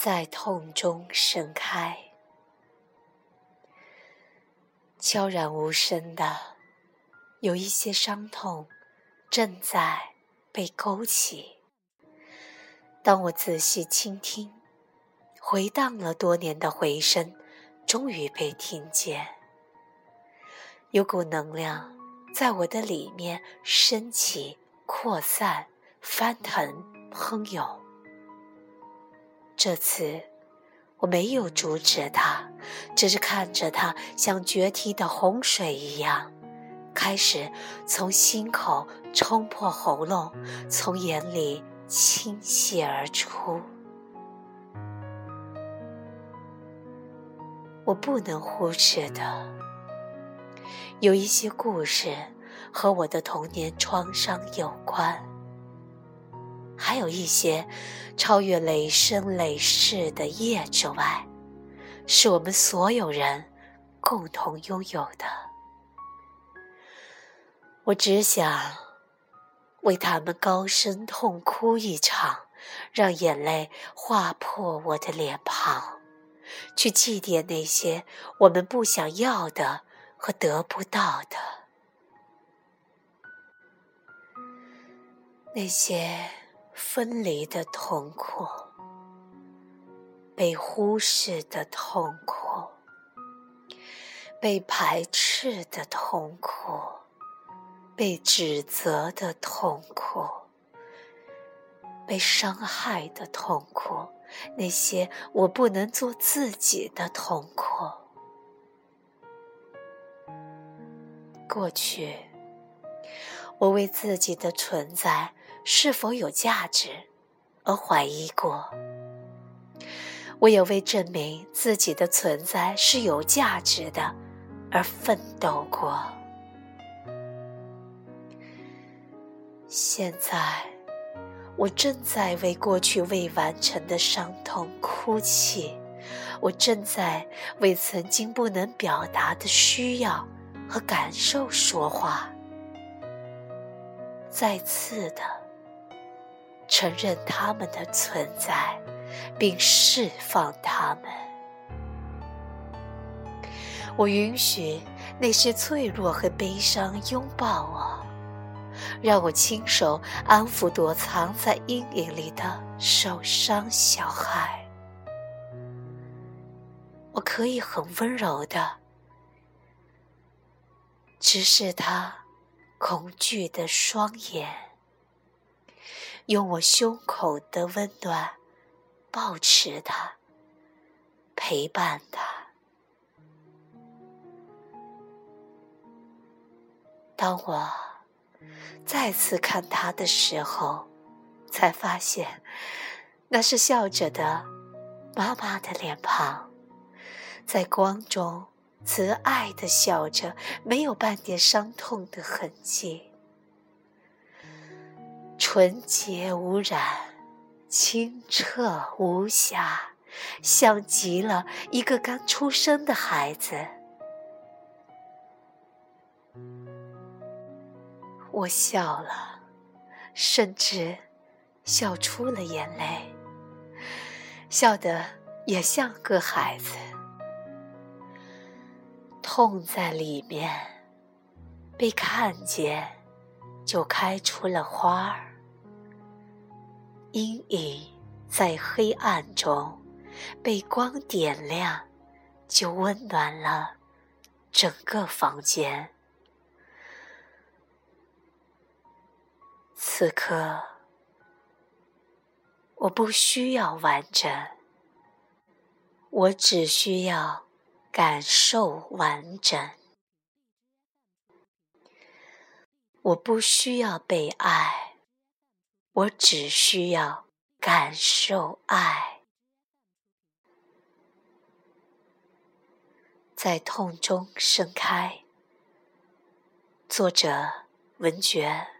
在痛中盛开，悄然无声的，有一些伤痛正在被勾起。当我仔细倾听，回荡了多年的回声，终于被听见。有股能量在我的里面升起、扩散、翻腾、喷涌。这次我没有阻止他，只是看着他像决堤的洪水一样，开始从心口冲破喉咙，从眼里倾泻而出。我不能忽视的，有一些故事和我的童年创伤有关。还有一些超越累生累世的业之外，是我们所有人共同拥有的。我只想为他们高声痛哭一场，让眼泪划破我的脸庞，去祭奠那些我们不想要的和得不到的，那些。分离的痛苦，被忽视的痛苦，被排斥的痛苦，被指责的痛苦，被伤害的痛苦，那些我不能做自己的痛苦。过去，我为自己的存在。是否有价值而怀疑过？我也为证明自己的存在是有价值的而奋斗过。现在，我正在为过去未完成的伤痛哭泣，我正在为曾经不能表达的需要和感受说话。再次的。承认他们的存在，并释放他们。我允许那些脆弱和悲伤拥抱我，让我亲手安抚躲藏在阴影里的受伤小孩。我可以很温柔的直视他恐惧的双眼。用我胸口的温暖抱持他，陪伴他。当我再次看他的时候，才发现那是笑着的妈妈的脸庞，在光中慈爱的笑着，没有半点伤痛的痕迹。纯洁无染，清澈无瑕，像极了一个刚出生的孩子。我笑了，甚至笑出了眼泪，笑得也像个孩子。痛在里面，被看见，就开出了花儿。阴影在黑暗中被光点亮，就温暖了整个房间。此刻，我不需要完整，我只需要感受完整。我不需要被爱。我只需要感受爱，在痛中盛开。作者：文觉。